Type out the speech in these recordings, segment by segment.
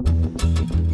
Thank you.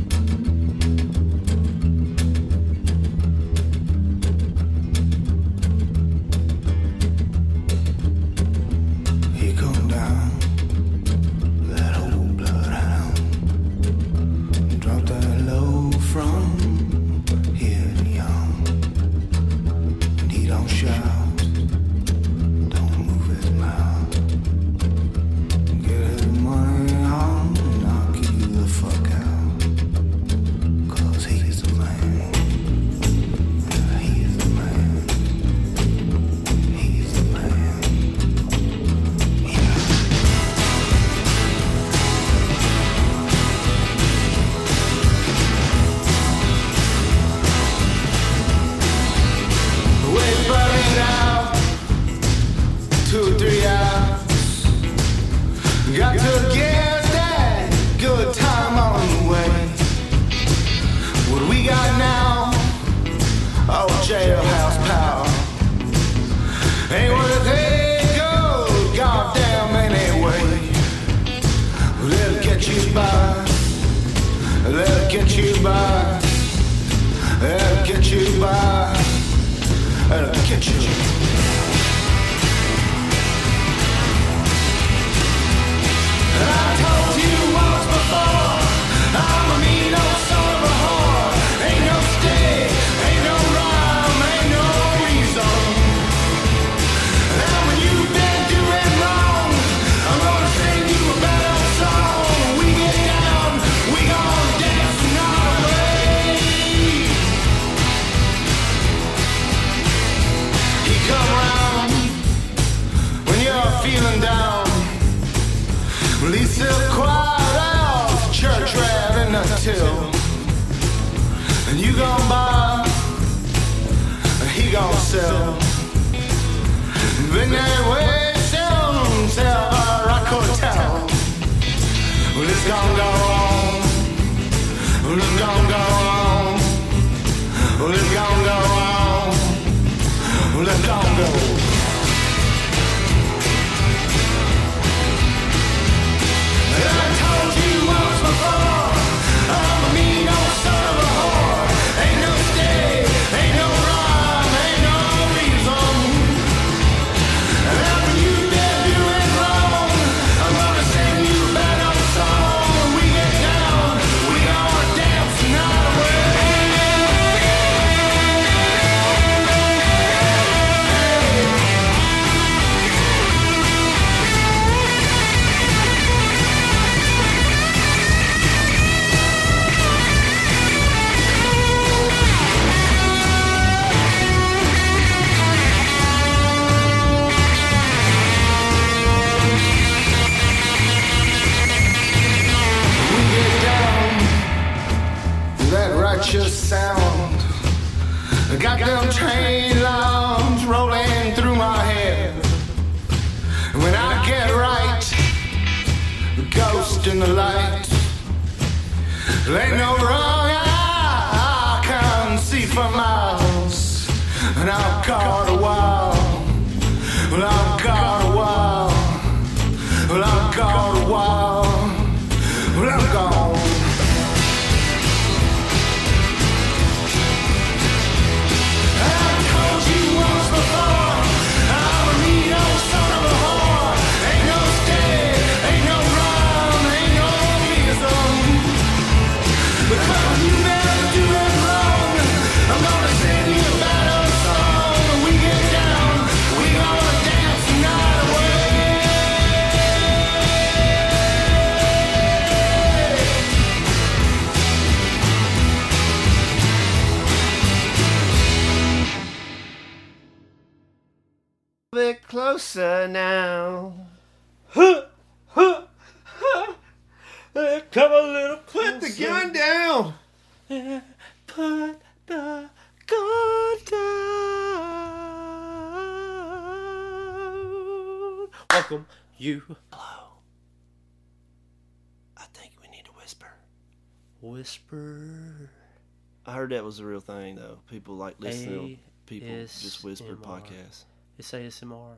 I heard that was a real thing though. People like listening to people just whisper podcasts. It's ASMR.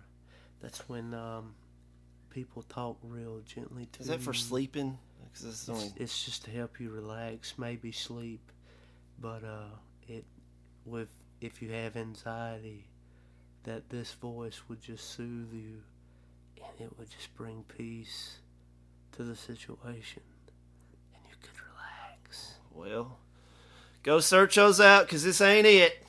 That's when um, people talk real gently to Is that for sleeping? Because that's only. It's, it's just to help you relax, maybe sleep. But uh, it with if you have anxiety, that this voice would just soothe you, and it would just bring peace to the situation, and you could relax. Well, go search those out because this ain't it.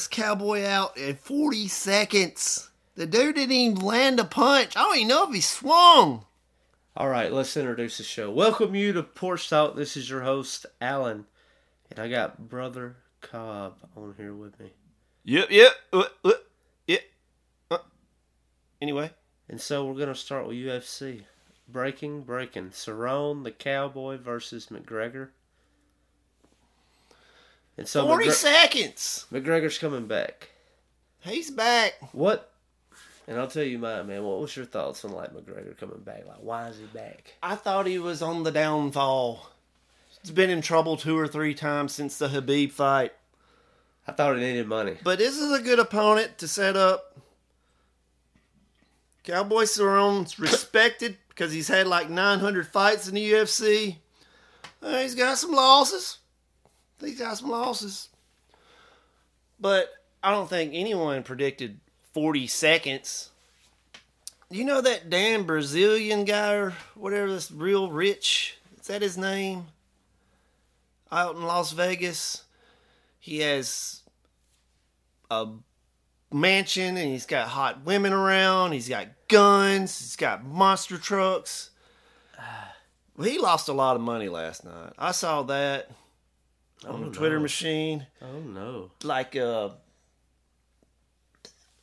This cowboy out in 40 seconds. The dude didn't even land a punch. I don't even know if he swung. All right, let's introduce the show. Welcome you to Porch Talk. This is your host, Alan, and I got Brother Cobb on here with me. Yep, yep, uh, uh, yep. Uh. Anyway, And so we're gonna start with UFC. Breaking, breaking. Cerrone, the Cowboy versus McGregor. And so 40 McGre- seconds. McGregor's coming back. He's back. What? And I'll tell you mine, man. What was your thoughts on like McGregor coming back? Like, why is he back? I thought he was on the downfall. He's been in trouble two or three times since the Khabib fight. I thought he needed money. But this is a good opponent to set up. Cowboy Cerrone's respected because he's had like 900 fights in the UFC. Uh, he's got some losses. He's got some losses. But I don't think anyone predicted 40 seconds. You know that damn Brazilian guy or whatever, this real rich? Is that his name? Out in Las Vegas. He has a mansion and he's got hot women around. He's got guns. He's got monster trucks. He lost a lot of money last night. I saw that on the Twitter machine. Oh no. Like uh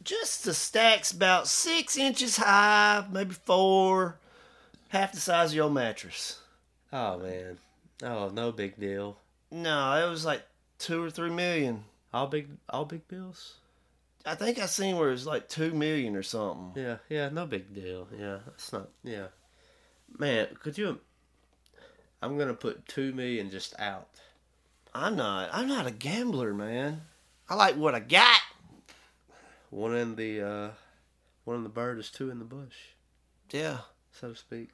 just the stacks about six inches high, maybe four, half the size of your mattress. Oh man. Oh no big deal. No, it was like two or three million. All big all big bills? I think I seen where it was like two million or something. Yeah, yeah, no big deal. Yeah, it's not. Yeah, man, could you? I'm gonna put two million just out. I'm not. I'm not a gambler, man. I like what I got. One in the uh, one in the bird is two in the bush, Yeah, so to speak.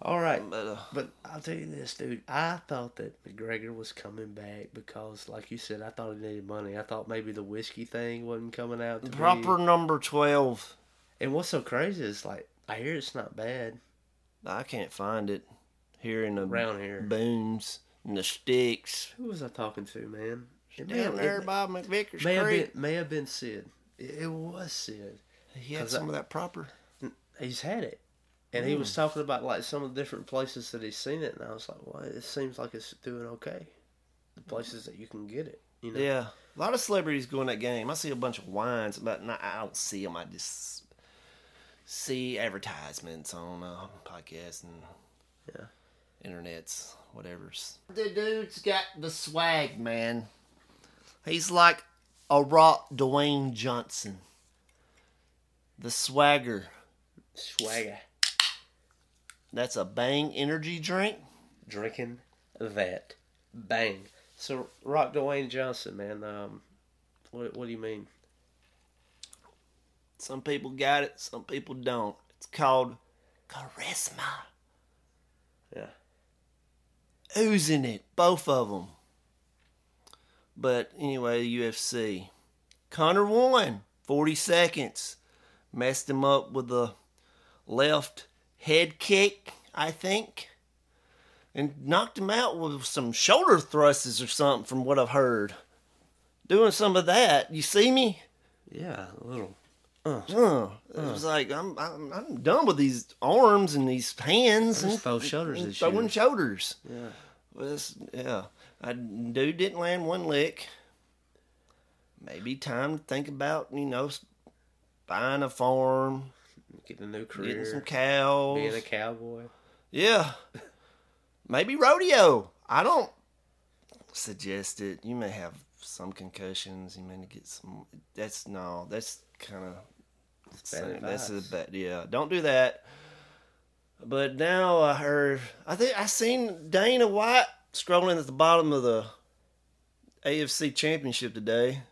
All right, but uh, but I'll tell you this, dude. I thought that McGregor was coming back because, like you said, I thought he needed money. I thought maybe the whiskey thing wasn't coming out. Proper number twelve. And what's so crazy is like I hear it's not bad I can't find it here in the around here. booms and the sticks. Who was I talking to, man? It may Down have- there it by McVickers may have been may have been Sid. It, it was Sid. He had some I- of that proper. He's had it, and he was talking about like some of the different places that he's seen it, and I was like, well, it seems like it's doing okay. The places that you can get it, you know. Yeah, a lot of celebrities go in that game. I see a bunch of wines, but not, I don't see them. I just see advertisements on uh, podcasts and Yeah. Internets, whatever's. The dude's got the swag, man. He's like a rock Dwayne Johnson. The swagger. Swagger, That's a Bang energy drink. drinking that, bang. So Rock Dwayne Johnson, man. Um, what what do you mean? Some people got it, some people don't. It's called charisma. Yeah. Oozing it, both of them. But anyway, the UFC. Conor won 40 seconds. Messed him up with the left head kick, I think. And knocked him out with some shoulder thrusts or something, from what I've heard. Doing some of that. You see me? Yeah, a little. Uh, it was like I'm, I'm I'm done with these arms and these hands and Just shoulders and throwing shoulders. Yeah. Well, yeah, I dude didn't land one lick. Maybe time to think about you know buying a farm, Getting a new getting career, some cows. being a cowboy. yeah, maybe rodeo. I don't suggest it. You may have some concussions. You may get some. That's no. That's kind of. A advice. bad. Yeah, don't do that. But now I heard. I think I seen Dana White scrolling at the bottom of the AFC Championship today.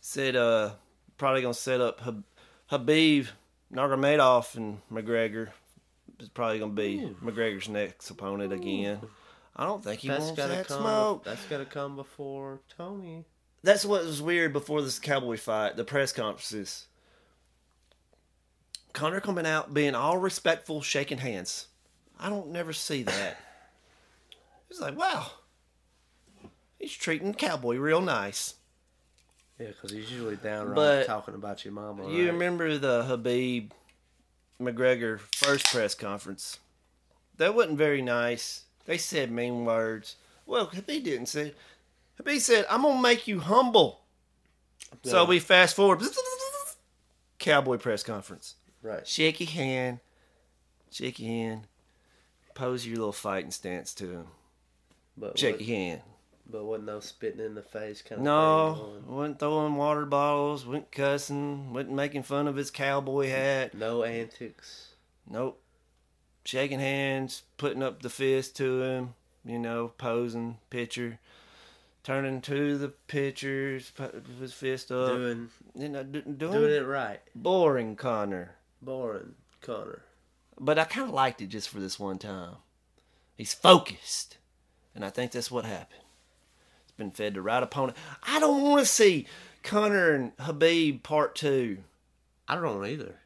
Said uh probably gonna set up Hab- Khabib Nurmagomedov and McGregor. Is probably gonna be McGregor's next opponent again. I don't think he That's wants gotta that come. smoke. That's gotta come before Tony. That's what was weird before this Cowboy fight, the press conferences. Conor coming out being all respectful, shaking hands. I don't never see that. It's like, wow, he's treating Cowboy real nice. Yeah, because he's usually downright But talking about your mama. You right? remember the Khabib McGregor first press conference? That wasn't very nice. They said mean words. Well, Khabib didn't say. Khabib said, "I'm gonna make you humble." So we fast forward. Cowboy press conference. Right. Shake your hand. Shake your hand. Pose your little fighting stance to him. But Shake what, your hand. but wasn't no spitting in the face kind of thing. No, wasn't throwing water bottles, wasn't cussing, wasn't making fun of his cowboy hat. No antics. Nope. Shaking hands, putting up the fist to him, you know, posing, picture, turning to the pictures, put his fist up. doing you know, do, doing, doing it right. boring, Conor. Boring, Conor. But I kind of liked it just for this one time. He's focused, and I think that's what happened. It's been fed the right opponent. I don't want to see Conor and Khabib part two. I don't either.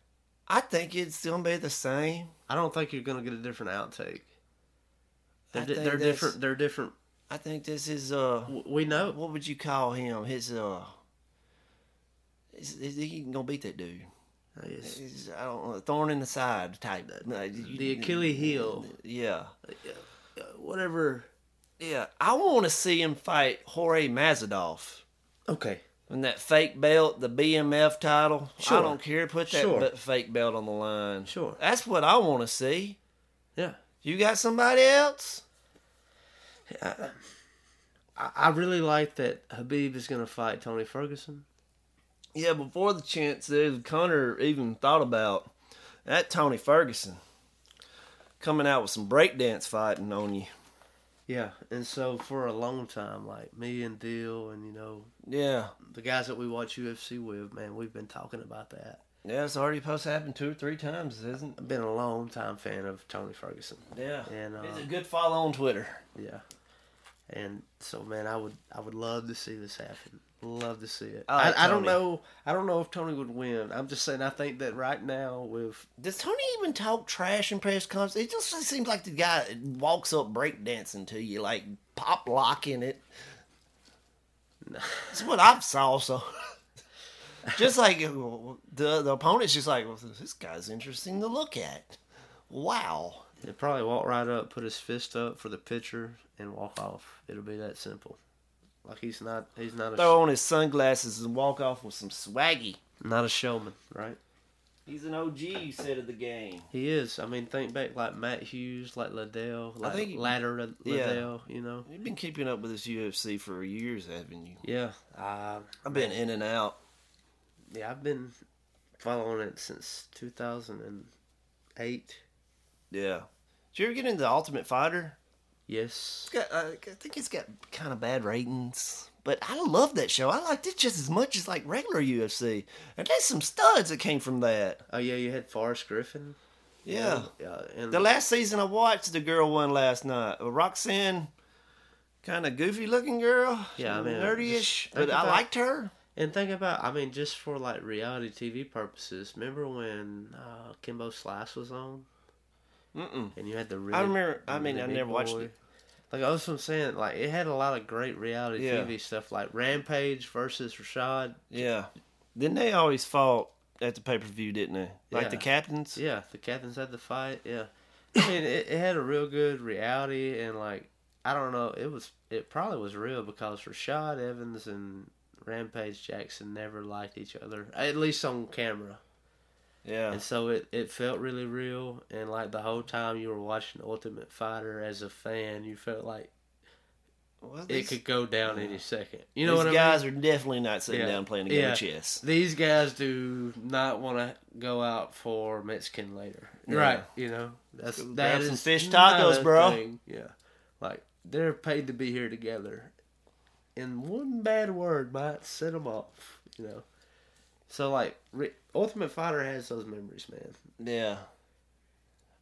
I think it's gonna be the same. I don't think you're gonna get a different outtake. They're, di- they're different. They're different. I think this is uh, We know. what would you call him? His uh, is, is he gonna beat that dude? It's I don't know, thorn in the side type. The Achilles heel. Yeah, uh, Whatever. yeah. I want to see him fight Jorge Masvidal. Okay. And that fake belt, the BMF title, Sure. I don't care. Put that Sure. fake belt on the line. Sure. That's what I want to see. Yeah. You got somebody else? I, I really like that Khabib is gonna fight Tony Ferguson. Yeah, before the chance that Conor even thought about that Tony Ferguson coming out with some breakdance fighting on you. Yeah, and so for a long time, like me and Deal, and you know Yeah. the guys that we watch UFC with, man, we've been talking about that. Yeah, it's already supposed to happen two or three times, isn't it? I've been a long time fan of Tony Ferguson. Yeah. And, uh, it's a good follow on Twitter. Yeah, and so man, I would I would love to see this happen. Love to see it. I I, like I don't know. I don't know if Tony would win. I'm just saying. I think that right now with Does Tony even talk trash in press conferences? It just seems like the guy walks up breakdancing to you, like pop locking it. That's what I saw. So, just like the the opponent's just like, well, this guy's interesting to look at. Wow. He'd probably walk right up, put his fist up for the pitcher, and walk off. It'll be that simple. Like he's not. He's not a. Throw on his sunglasses and walk off with some swaggy. Not a showman, right? He's an OG, you said of the game. He is. I mean, think back like Matt Hughes, like Liddell, like think Ladder Lid- yeah. Liddell. You know. You've been keeping up with this UFC for years, haven't you? Yeah. Uh, I've been in and out. yeah, I've been following it since 2008. Yeah. Did you ever get into Ultimate Fighter? Yes. Got, uh, I think it's got kind of bad ratings, but I love that show. I liked it just as much as like regular UFC. And there's some studs that came from that. Oh yeah, you had Forrest Griffin. Yeah. Yeah. And The last season I watched, the girl won last night. Roxanne, kind of goofy looking girl. Yeah, I mean, nerdy-ish, but think I liked her. And think about, I mean, just for like reality TV purposes. Remember when uh, Kimbo Slice was on? Mm-mm. And you had the really, I remember- I mean, I never watched it. Like I was saying, like it had a lot of great reality Yeah. TV stuff, like Rampage versus Rashad. Yeah. Then they always fought at the pay per view, didn't they? Like Yeah. the captains. Yeah, the captains had the fight. Yeah, I mean, it, it had a real good reality, and like I don't know, it was it probably was real because Rashad Evans and Rampage Jackson never liked each other, at least on camera. Yeah. And so it, it felt really real, and like the whole time you were watching Ultimate Fighter as a fan, you felt like Well, it could go down any second. You know these what I mean? guys are definitely not sitting Yeah. down playing a game Yeah. of chess. These guys do not want to go out for Mexican later, Yeah. right? You know, that's that grab some fish tacos, bro. thing. Yeah, like they're paid to be here together, and one bad word might set them off. You know, so like Ultimate Fighter has those memories, man. Yeah.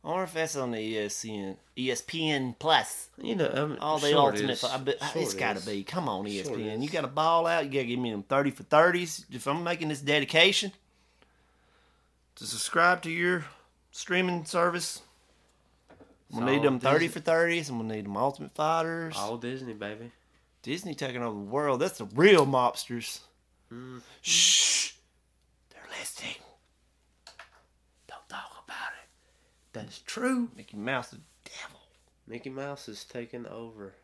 I wonder if that's on the ESPN, ESPN Plus. You know, I mean, All the sure it ultimate. is. Fi- I bet, Sure it's it got to be. Come on, Sure ESPN. you got to ball out. You got to give me them 30 for 30s. If I'm making this dedication to subscribe to your streaming service, I'm going to need all them 30 for 30s. I'm going to need them Ultimate Fighters. All Disney, baby. Disney taking over the world. That's the real mobsters. Mm. Shh. Listening. Don't talk about it. That's true. Mickey Mouse the devil. Mickey Mouse is taken over.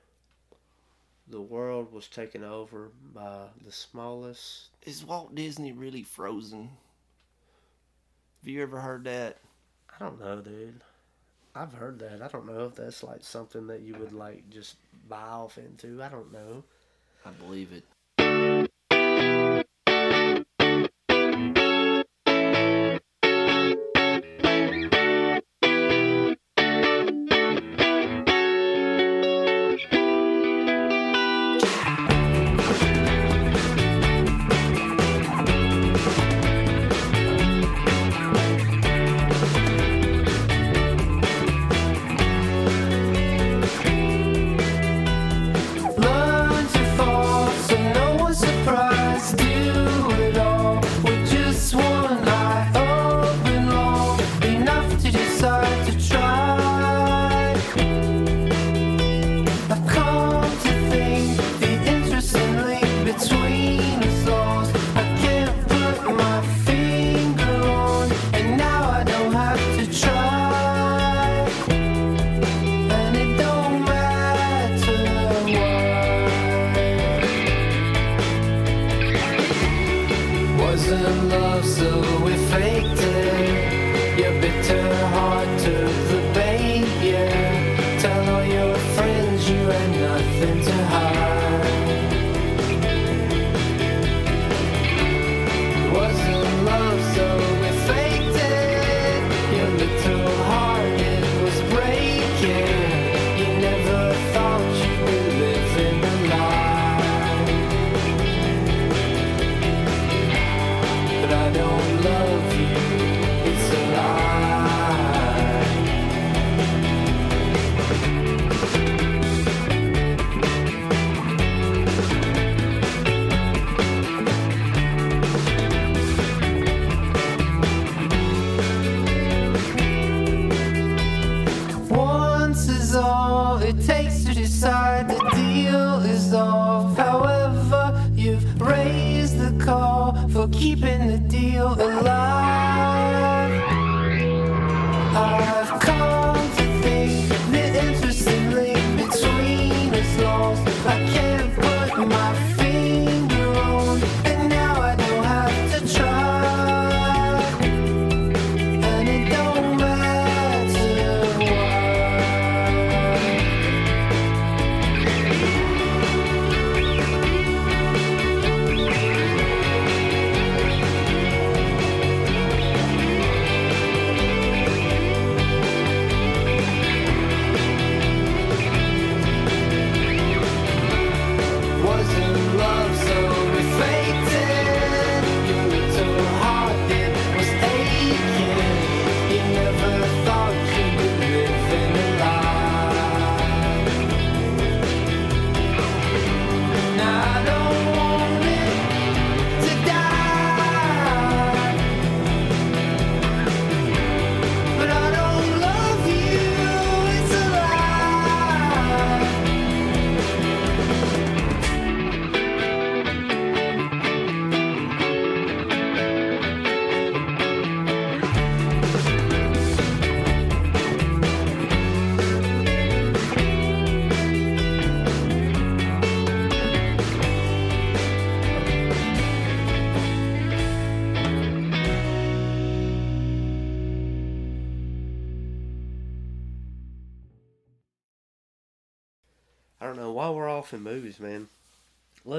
The world was taken over by the smallest. Is Walt Disney really frozen? Have you ever heard that? I don't know, dude. I've heard that. I don't know if that's like something that you would like just buy off into. I don't know. I believe it.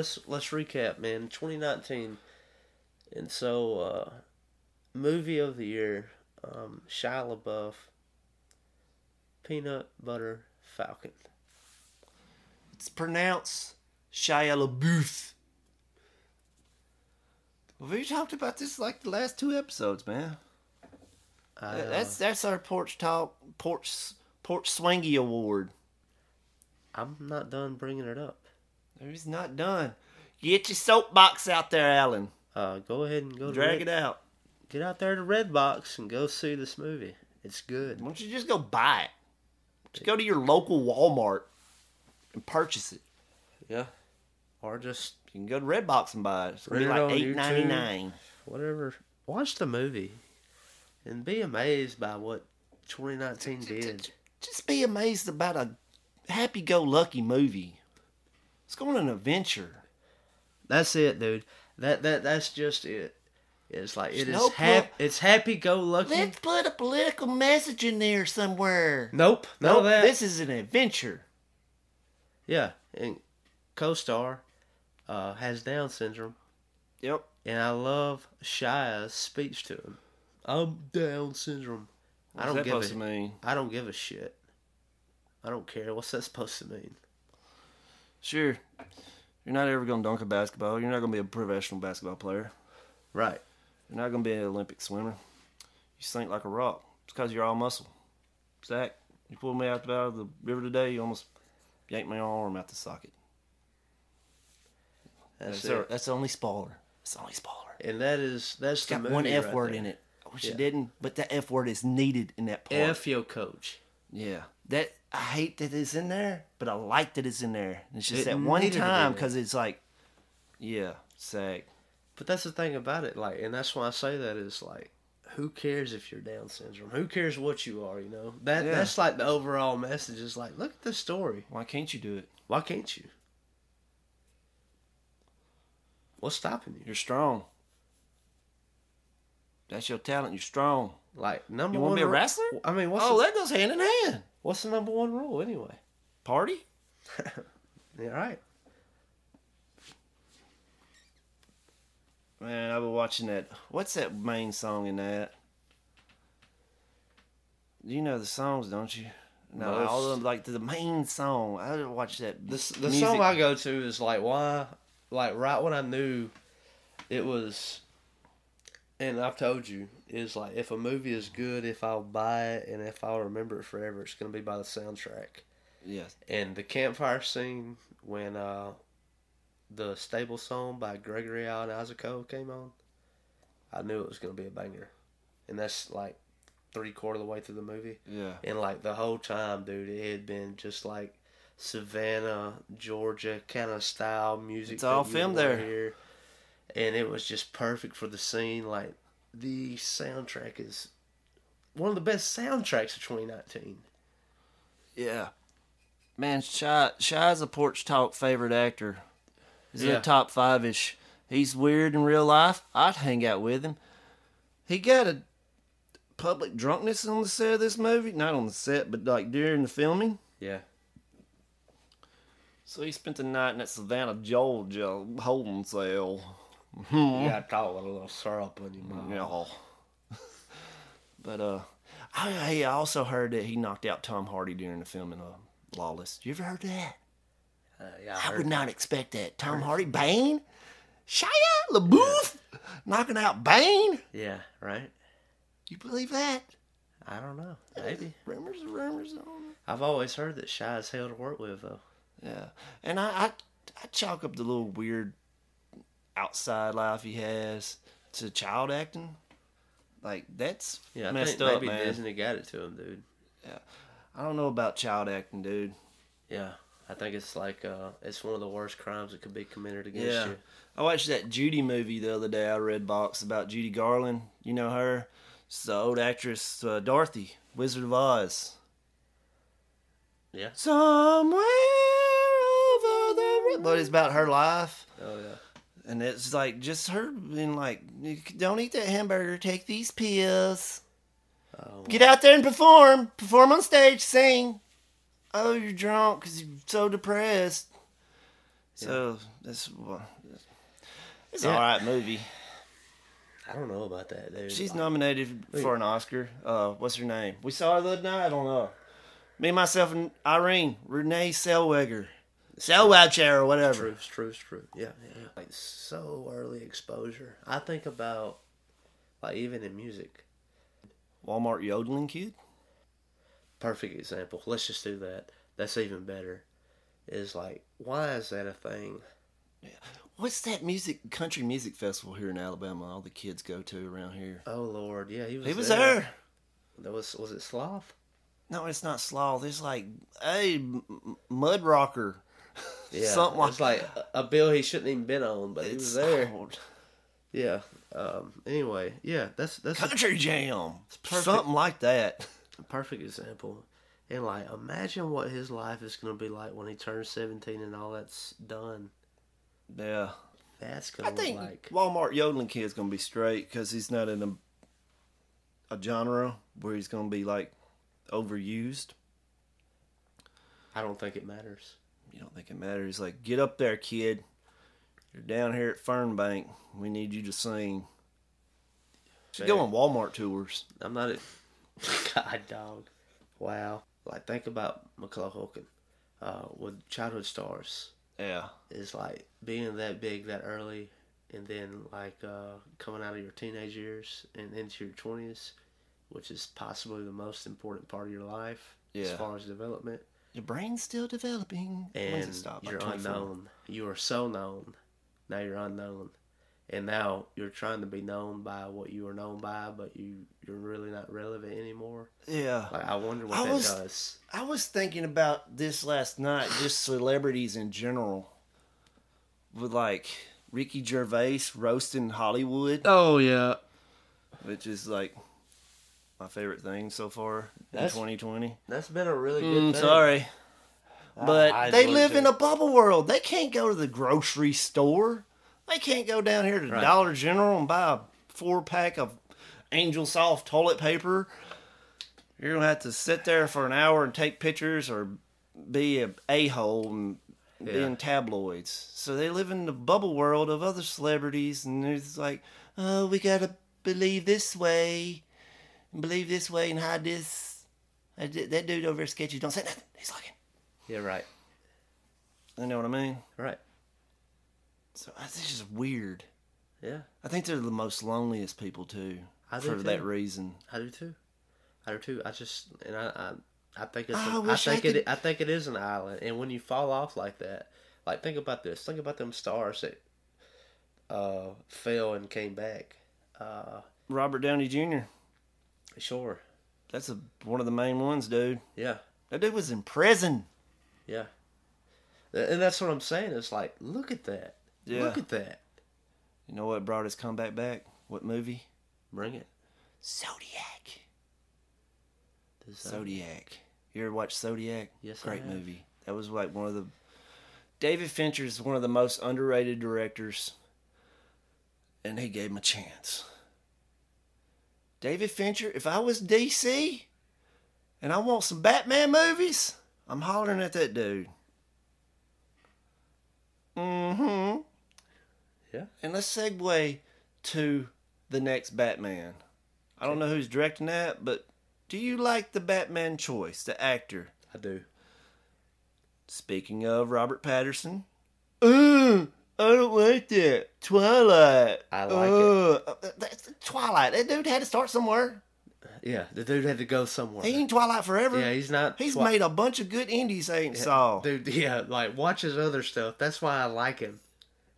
Let's let's recap, man. 2019, and so uh, movie of the year, um, Shia LaBeouf, Peanut Butter Falcon. It's pronounced Shia LaBeouf. We talked about this like the last two episodes, man. I, uh, that's that's our porch talk, porch porch swingy award. I'm not done bringing it up. He's not done. Get your soapbox out there, Alan. Uh, go ahead and go to Drag it out. Get out there to Redbox and go see this movie. It's good. Why don't you just go buy it? Just go to your local Walmart and purchase it. Yeah. Or just You can go to Redbox and buy it. It's gonna be like eight ninety nine. whatever. Watch the movie and be amazed by what 2019 did. Just be amazed about a happy go lucky movie. It's going on an adventure. That's it, dude. That that that's just it. It's like it There's is no hap- po- It's happy go lucky. Let's put a political message in there somewhere. Nope. No, of that. this is an adventure. yeah, and co-star uh, has Down syndrome, Yep. and I love Shia's speech to him. I'm Down syndrome. I What's don't that give supposed a, to mean? I don't give a shit. I don't care. What's that supposed to mean? Sure. You're not ever going to dunk a basketball. You're not going to be a professional basketball player. Right. You're not going to be an Olympic swimmer. You sink like a rock. It's because you're all muscle. Zach, you pulled me out of the river today. You almost yanked my arm out the socket. That's, That's, the, that's the only spoiler. That's the only spoiler. and that is that's It's the got one F right word there. in it. I wish Yeah. it didn't, but that F word is needed in that part. F your coach. Yeah. That I hate that it's in there, but I like that it's in there. It's just It that one needed to be time because it's like, yeah, sick. But that's the thing about it, like, and that's why I say that is like, who cares if you're Down syndrome? Who cares what you are? You know that Yeah. that's like the overall message. Is like, look at this story. Why can't you do it? Why can't you? What's stopping you? You're strong. That's your talent. You're strong. Like number You one. want to be a wrestler? I mean, what's oh, the, that goes hand in hand. What's the number one rule anyway? Party? Yeah, right. Man, I've been watching that. What's that main song in that? You know the songs, don't you? No, Most. all of them, like the main song. I didn't watch that. The, the music- song I go to is like why, like right when I knew it was, and I've told you is like if a movie is good, if I'll buy it and if I'll remember it forever, it's gonna be by the soundtrack. Yes. And the campfire scene when uh, the stable song by Gregory Alan Isakov came on, I knew it was gonna be a banger, and that's like three quarter of the way through the movie. Yeah. And like the whole time, dude, it had been just like Savannah, Georgia kind of style music. It's all filmed there. Hear. And it was just perfect for the scene. Like the soundtrack is one of the best soundtracks of 2019. Yeah. Man, Shy Shy's a porch talk favorite actor. He's in Yeah. the top five ish. He's weird in real life. I'd hang out with him. He got a public drunkenness on the set of this movie. Not on the set, but like during the filming. Yeah. So he spent the night in that Savannah, Georgia holding cell. You gotta talk with a little syrup in your mouth. Yeah. but uh, I, I also heard that he knocked out Tom Hardy during the filming of Lawless. You ever heard that? Uh, yeah, I I would not expect that. Tom Hardy, Bane, Shia LaBeouf, knocking out Bane. Yeah, right? You believe that? I don't know. Maybe. Rumors, are rumors on. I've always heard that Shy is hell to work with, though. Yeah, and I, I, I chalk up the little weird outside life he has to child acting. Like that's Yeah, I messed think up, maybe man. Disney got it to him, dude. Yeah, I don't know about child acting, dude. Yeah, I think it's like uh, it's one of the worst crimes that could be committed against Yeah. you. I watched that Judy movie the other day. I read box about Judy Garland. You know her? It's the old actress uh, Dorothy, Wizard of Oz. Yeah. Somewhere over the but it's about her life, Oh yeah. And it's like just her being like, "Don't eat that hamburger. Take these pills. Oh, Get out there and perform. Perform on stage. Sing. Oh, you're drunk because you're so depressed. So that's well, it's Yeah. an all right movie. I don't know about that, dude. She's nominated for an Oscar. Uh, what's her name? We saw her the other night on uh, me, myself, and Irene Renée Zellweger, Zellweger or whatever. True, it's true, true. Yeah, yeah, yeah. Like so early exposure. I think about like even in music. Walmart yodeling kid. Perfect example. Let's just do that. That's even better. Is like why is that a thing? What's that music country music festival here in Alabama? All the kids go to around here. Oh Lord, yeah, he was. He was there. there. That was was it Sloth? No, it's not sloth. It's like, hey, mud rocker. Yeah, Something like it's like a, a bill he shouldn't even been on, but he It's was there. called Yeah. Um. Anyway, yeah, that's that's a Country Jam. perfect. Something like that. perfect example. And like, imagine what his life is going to be like when he turns seventeen and all that's done. Yeah. That's I going to think like Walmart yodeling kid's gonna be straight because he's not in a a genre where he's gonna be like overused. I don't think it matters. You don't think it matters? He's Like, get up there, kid. You're down here at Fernbank. We need you to sing. Should go on Walmart tours. I'm not a God dog. Wow. Like think about Macaulay uh, with childhood stars. Yeah. It's like being that big that early, and then like uh, coming out of your teenage years and into your twenties, which is possibly the most important part of your life as far as development. Your brain's still developing. And it stop? You're 24? unknown. You are so known. Now you're unknown, and now you're trying to be known by what you are known by, but you you're really not relevant anymore. Yeah. Like I wonder what I that was- does. I was thinking about this last night, just celebrities in general. With like Ricky Gervais roasting Hollywood, Oh yeah, which is like my favorite thing so far in 2020. that's been a really good. Mm, thing. sorry. But I they live it. in a bubble world. They can't go to the grocery store. They can't go down here to Right. Dollar General and buy a four pack of Angel Soft toilet paper. You're gonna have to sit there for an hour and take pictures or be a a hole and being tabloids. So they live in the bubble world of other celebrities, and it's like, oh, we gotta believe this way, and believe this way, and hide this. That dude over there sketchy. Don't say nothing. He's looking. Yeah, right. You know what I mean? Right. So I think it's weird. Yeah. I think they're the most loneliest people too, I do for that reason. I do too. I do too. I just and I I, I think it's I a- I wish I think it could- I think it is an island. And when you fall off like that, like think about this. Think about them stars that uh fell and came back. Uh Robert Downey Jr. sure. That's a, one of the main ones, dude. Yeah. That dude was in prison. Yeah. And that's what I'm saying. It's like, look at that. Yeah. Look at that. You know what brought his comeback back? What movie? Bring it. Zodiac. Zodiac. You ever watch Zodiac? Yes, Great movie. That was like one of the. David Fincher is one of the most underrated directors, and he gave him a chance. David Fincher, if I was DC and I want some Batman movies, I'm hollering at that dude. Mm hmm. Yeah. And let's segue to the next Batman. I don't know who's directing that, but do you like the Batman choice, the actor? I do. Speaking of Robert Pattinson. Uh, I don't like that. Twilight. I like it. Uh, uh, that's Twilight. That dude had to start somewhere. Yeah, the dude had to go somewhere. He ain't Twilight forever. Yeah, he's not He's Twi- made a bunch of good indies I ain't saw. Dude, yeah, like watch his other stuff. That's why I like him.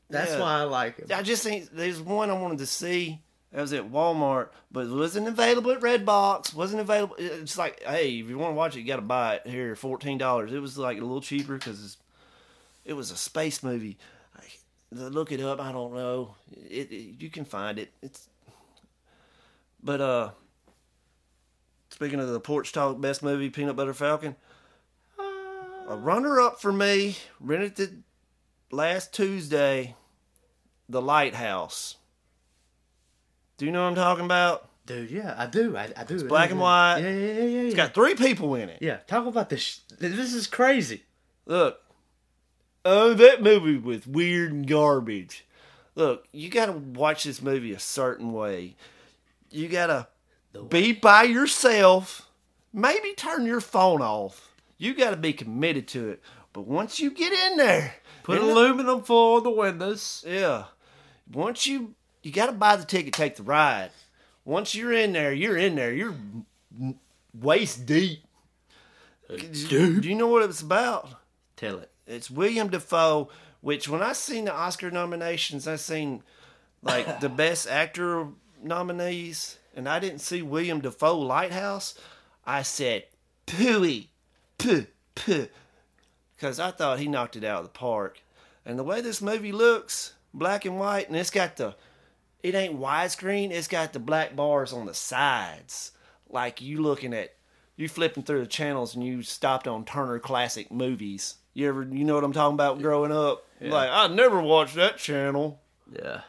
That's Yeah. why I like him. I just think there's one I wanted to see. That was at Walmart, but it wasn't available at Redbox. wasn't available. It's like, hey, if you want to watch it, you got to buy it here, fourteen dollars. It was like a little cheaper because it was a space movie. Look it up. I don't know. It, it- you can find it. It's but uh, speaking of the porch talk, best movie, Peanut Butter Falcon. A runner up for me, rented it last Tuesday, The Lighthouse. Do you know what I'm talking about? Dude, yeah, I do. I, I do. It's black and white. Yeah, yeah, yeah, yeah. It's got three people in it. yeah, talk about this. sh- This is crazy. Look, oh, that movie was weird and garbage. Look, you got to watch this movie a certain way. You got to be by yourself. Maybe turn your phone off. You got to be committed to it. But once you get in there, Put in the- aluminum foil on the windows. Yeah. Once you you got to buy the ticket, take the ride. Once you're in there, you're in there. You're waist deep. Dude, do you know what it's about? Tell it. It's William Dafoe. Which when I seen the Oscar nominations, I seen like the best actor nominees, and I didn't see William Dafoe Lighthouse. I said, "Pooey, poo, poo," because I thought he knocked it out of the park. And the way this movie looks, black and white, and it's got the, it ain't widescreen. It's got the black bars on the sides, like you looking at, you flipping through the channels and you stopped on Turner Classic Movies. You ever, you know what I'm talking about? Growing up, like I never watched that channel. Yeah.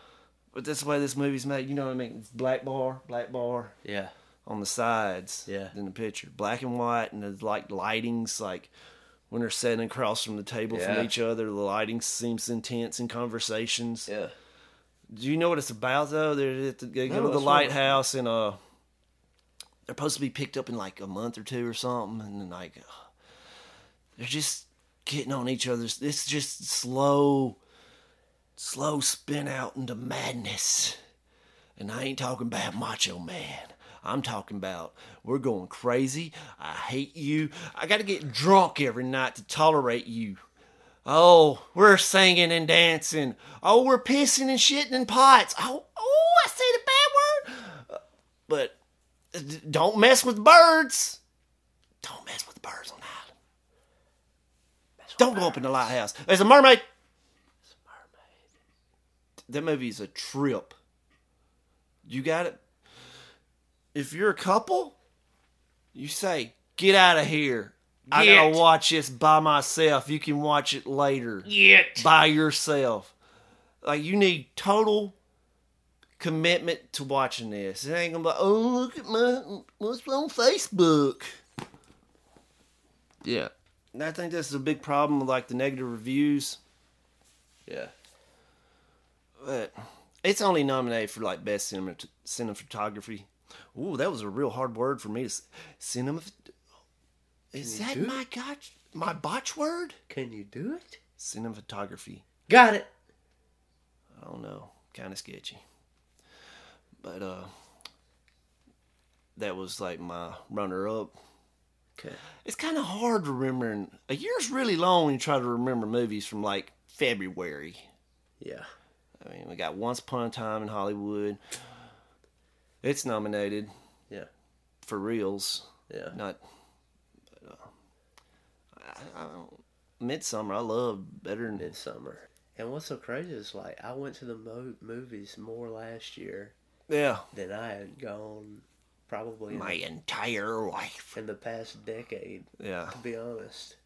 But that's the way this movie's made. You know what I mean? It's black bar, black bar Yeah. on the sides. Yeah. In the picture, black and white, and there's like lightings, like when they're sitting across from the table Yeah. from each other, the lighting seems intense in conversations. Yeah. Do you know what it's about though? They're at the, they go No, to the lighthouse and uh, they're supposed to be picked up in like a month or two or something, and then like they're just getting on each other's. It's just slow, slow spin out into madness. And I ain't talking about Macho Man. I'm talking about we're going crazy. I hate you. I got to get drunk every night to tolerate you. Oh, we're singing and dancing. Oh, we're pissing and shitting in pots. Oh, oh, I say the bad word. But uh, don't mess with birds. Don't mess with birds on island. Don't go up in the lighthouse. There's a mermaid. That movie is a trip. You got it. If you're a couple, you say, "Get out of here." I gotta watch this by myself. You can watch it later Get. by yourself. Like you need total commitment to watching this. It ain't gonna be, oh look at my what's on Facebook. Yeah. And I think this is a big problem with like the negative reviews. Yeah. But it's only nominated for like best cinema cinematography. Ooh, that was a real hard word for me to cinema. Is that my gotch, my botch word? Can you do it? Cinematography. Got it. I don't know, kind of sketchy. But uh, that was like my runner up. Okay. It's kind of hard remembering. A year's really long when you try to remember movies from like February. Yeah. I mean, we got Once Upon a Time in Hollywood. It's nominated Yeah. for reals. Yeah. Not. But, uh, I, I don't, Midsummer, I love better than Midsummer. And what's so crazy is like I went to the mo- movies more last year Yeah. than I had gone probably in, My entire life. in the past decade. Yeah. to be honest.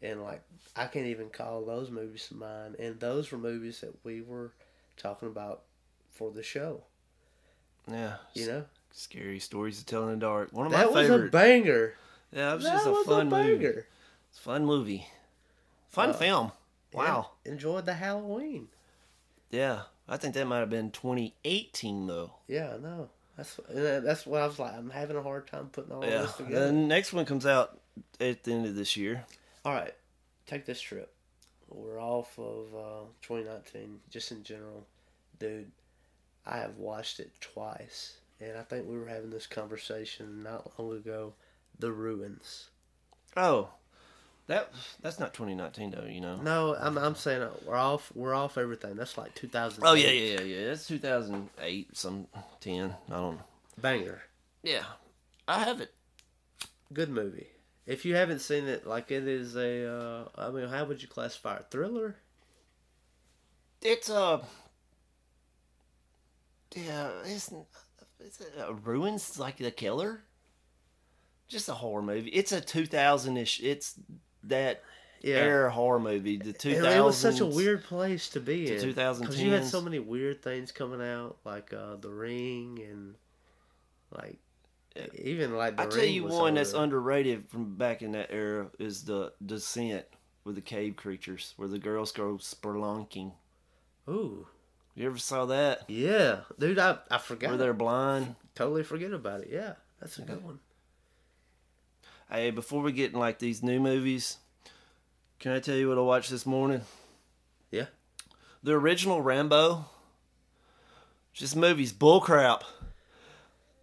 And like I can't even call those movies to mind. And those were movies that we were talking about for the show. Yeah. You know? Scary stories to tell in the dark. One of That my was favorite. a banger. yeah, it was that just a was fun a movie. banger. It's a fun movie. Fun Uh, film. Wow. And enjoyed the Halloween. Yeah. I think that might have been 2018 though. Yeah, I know. That's that's what I was like. I'm having a hard time putting all Yeah. this together. The next one comes out at the end of this year. All right, take this trip. We're off of uh, 2019, just in general, dude. I have watched it twice, and I think we were having this conversation not long ago. The Ruins. Oh. That that's not 2019 though, you know. No, I'm I'm saying uh, we're off. We're off everything. That's like 2000. Oh yeah, yeah, yeah, yeah. That's 2008, some 10. I don't know. banger. Yeah. I have it. Good movie. If you haven't seen it, like it is a. Uh, I mean, how would you classify it? Thriller? It's a yeah, it's it's a ruins like the killer. Just a horror movie. It's a 2000ish. It's that Yeah. era horror movie. The 2000s. And it was such a weird place to be in. Two thousand Because you had so many weird things coming out, like uh, The Ring and like even like The I tell you one that's underrated from back in that era is the Descent with the cave creatures, where the girls go spelunking. Ooh, You ever saw that? yeah, dude, I I forgot. Where they're blind. totally forget about it. Yeah, that's a good one. Hey, before we get in like these new movies, can I tell you what I watched this morning? Yeah. The original Rambo. This movie's bullcrap.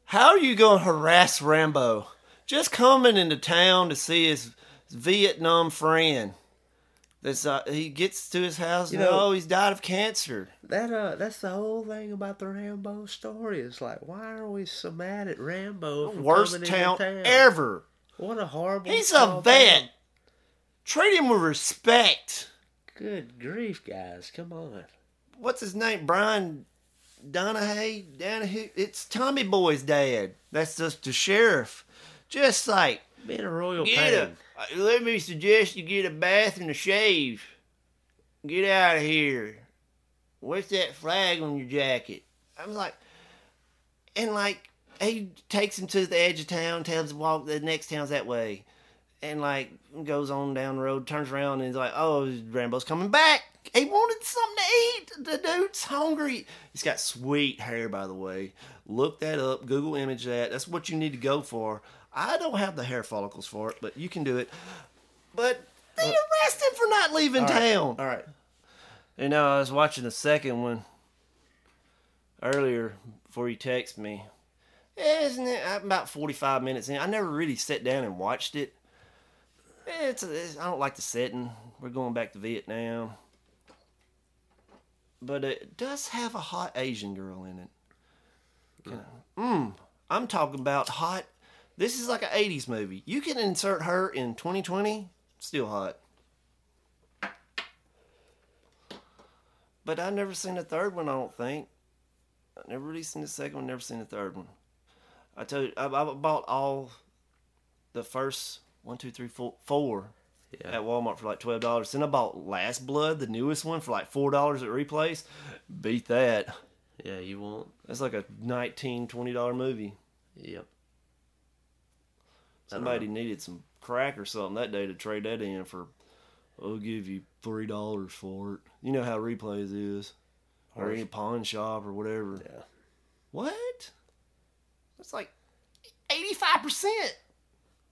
How are you going to harass Rambo? Just coming into town to see his Vietnam friend. That's uh, he gets to his house You and know- oh he's died of cancer. That uh, that's the whole thing about the Rambo story. It's like, why are we so mad at Rambo? for Worst town, into town? ever. What a horrible. He's a vet. Treat him with respect. Good grief, guys! Come on. what's his name? Brian Donahue. Donahue. It's Tommy Boy's dad. That's just the sheriff. Just like Being a royal get pain. a. Uh, let me suggest you get a bath and a shave. Get out of here. What's that flag on your jacket? I'm like, and like he takes him to the edge of town, tells him to walk the next town's that way, and like goes on down the road, turns around and he's like, oh, Rambo's coming back. He wanted something to eat. The dude's hungry. He's got sweet hair, by the way. Look that up. Google image that. That's what you need to go for. I don't have the hair follicles for it, but you can do it. But they arrest him for not leaving All right, town. All right. You know, I was watching the second one earlier before you text me. Isn't it I'm about 45 minutes in? I never really sat down and watched it. It's, it's I don't like the setting. We're going back to Vietnam. But it does have a hot Asian girl in it. Mmm. I'm talking about hot. This is like an 80s movie. You can insert her in 2020, still hot. But I've never seen the third one, I don't think. I've never really seen the second one, never seen the third one. I told you, I, I bought all the first one, two, three, four, four Yeah. at Walmart for like twelve dollars. Then I bought Last Blood, the newest one, for like four dollars at Replace. Beat that. Yeah, you won't. That's like a 19 20 dollar movie. Yep. Somebody needed some crack or something that day to trade that in for. I'll give you three dollars for it. You know how replays is, or any pawn shop or whatever. Yeah. What? That's like eighty-five percent.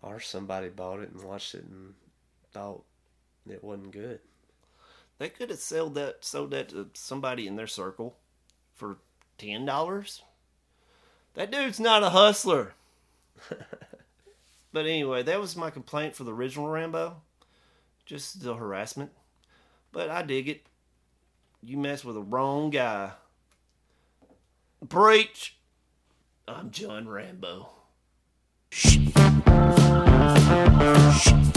Or somebody bought it and watched it and thought it wasn't good. They could have sold that sold that to somebody in their circle for ten dollars. That dude's not a hustler. but anyway, that was my complaint for the original Rambo. Just the harassment. But I dig it. You mess with the wrong guy. Preach. I'm John Rambo. I've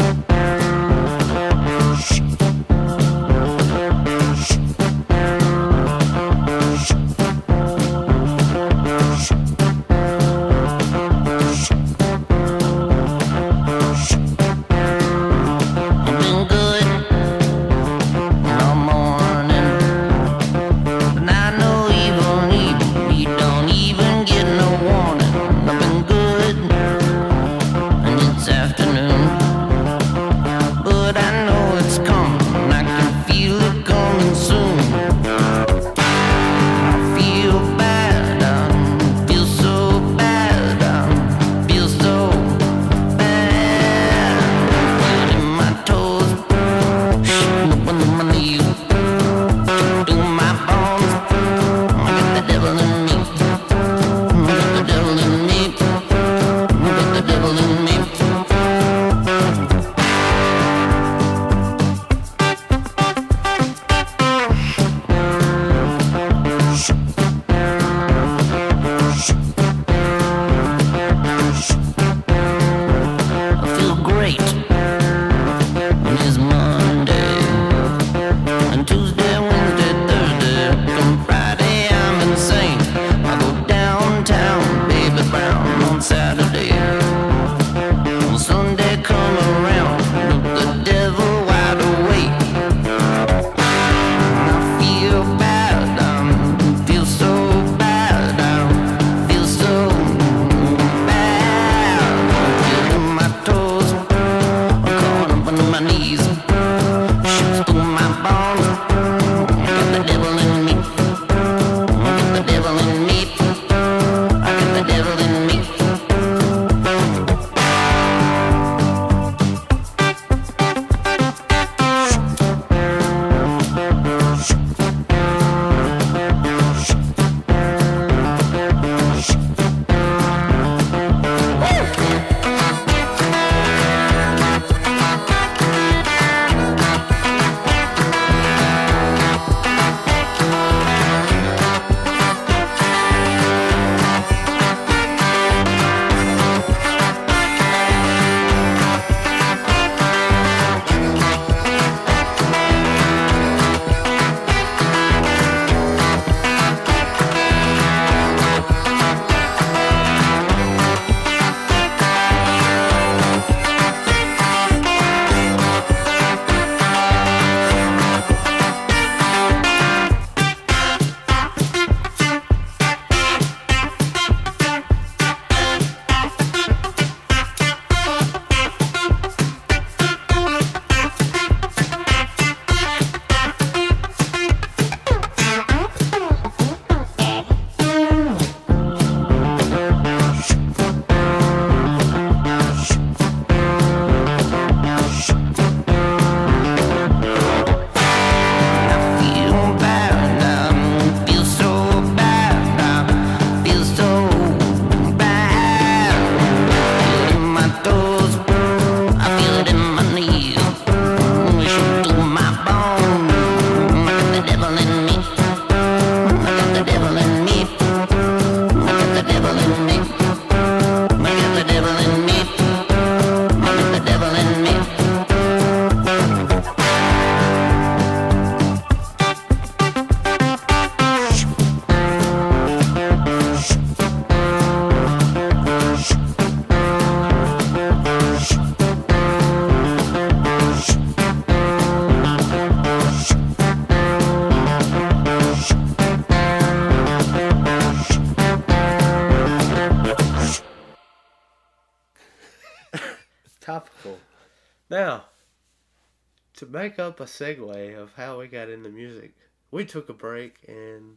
up a segue of how we got into music, we took a break and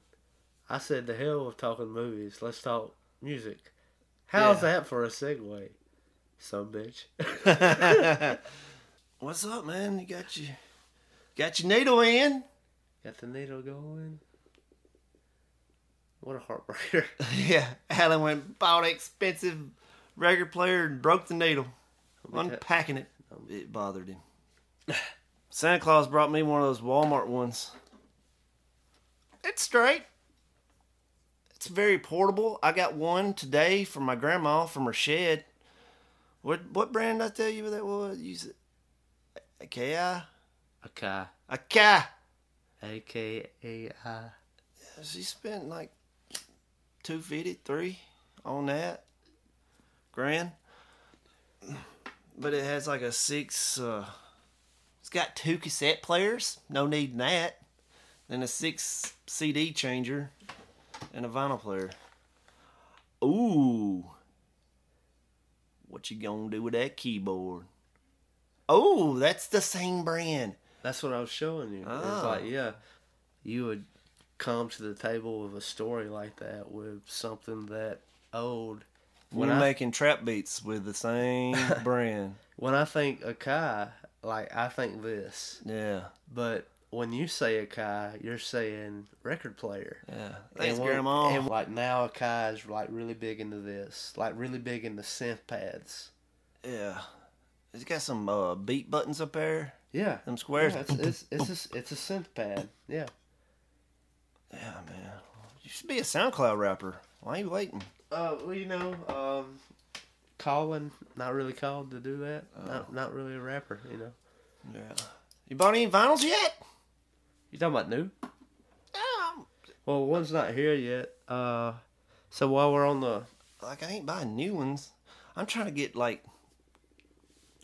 I said, "The hell with talking movies. Let's talk music." How's Yeah. that for a segue? Some bitch. What's up, man? You got your got your needle in? got the needle going. What a heartbreaker. yeah. Alan went bought an expensive record player and broke the needle. Unpacking it, it bothered him. Santa Claus brought me one of those Walmart ones. It's straight. It's very portable. I got one today from my grandma from her shed. What what brand did I tell you that was? Use it. AKI? Okay. AKI. A K A I. She spent like two fifty, three on that grand. But it has like a six. Uh, it's got two cassette players. No need in that. Then a six CD changer and a vinyl player. Ooh. What you gonna do with that keyboard? Oh, that's the same brand. That's what I was showing you. It's Oh. like, ah. yeah, you would come to the table with a story like that with something that old. When We're I, making trap beats with the same brand. when I think Akai, like I think this, Yeah, but when you say Akai, you're saying record player. yeah. Thanks, and when- Grandma. And like now, Akai is like really big into this, like really big into synth pads. yeah, it's got some uh, beat buttons up there. Yeah, Them squares. Yeah, it's it's it's a, it's a synth pad. Yeah. Yeah, man. You should be a SoundCloud rapper. Why are you waiting? Uh, well, you know, um, Colin, not really called to do that. Not, not really a rapper, you know. Yeah. You bought any vinyls yet? You talking about new? Um, Well, one's not here yet. Uh, so while we're on the, like I ain't buying new ones. I'm trying to get like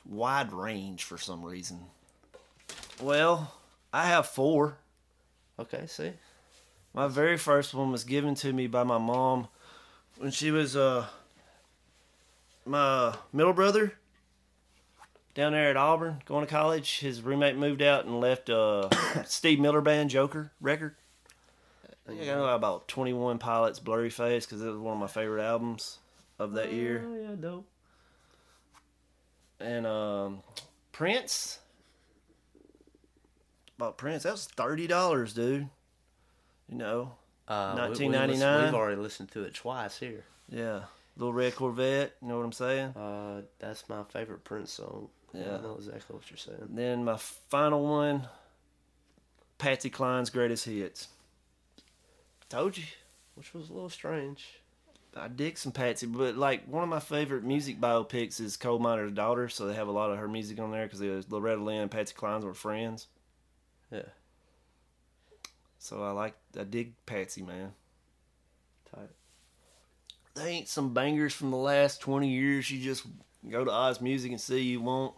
wide range for some reason. Well, I have four. okay, see, My very first one was given to me by my mom when she was uh my middle brother down there at Auburn going to college. His roommate moved out and left uh Steve Miller Band Joker record. I think I got about 21 Pilots Blurry Face because it was one of my favorite albums of that year. Oh yeah, dope. And um Prince About Prince. That was thirty dollars, dude. You know, Uh, we- we 1999? listen- We've already listened to it twice here. Yeah, little red Corvette. You know what I'm saying? Uh, that's my favorite Prince song. Yeah. I know exactly what you're saying. Then my final one, Patsy Cline's greatest hits. Told you, Which was a little strange. I dig some Patsy, but like one of my favorite music biopics is Coal Miner's Daughter. So they have a lot of her music on there because Loretta Lynn and Patsy Cline's were friends. Yeah, So I like, I dig Patsy, man. tight. They ain't some bangers from the last 20 years you just go to Oz Music and see you want.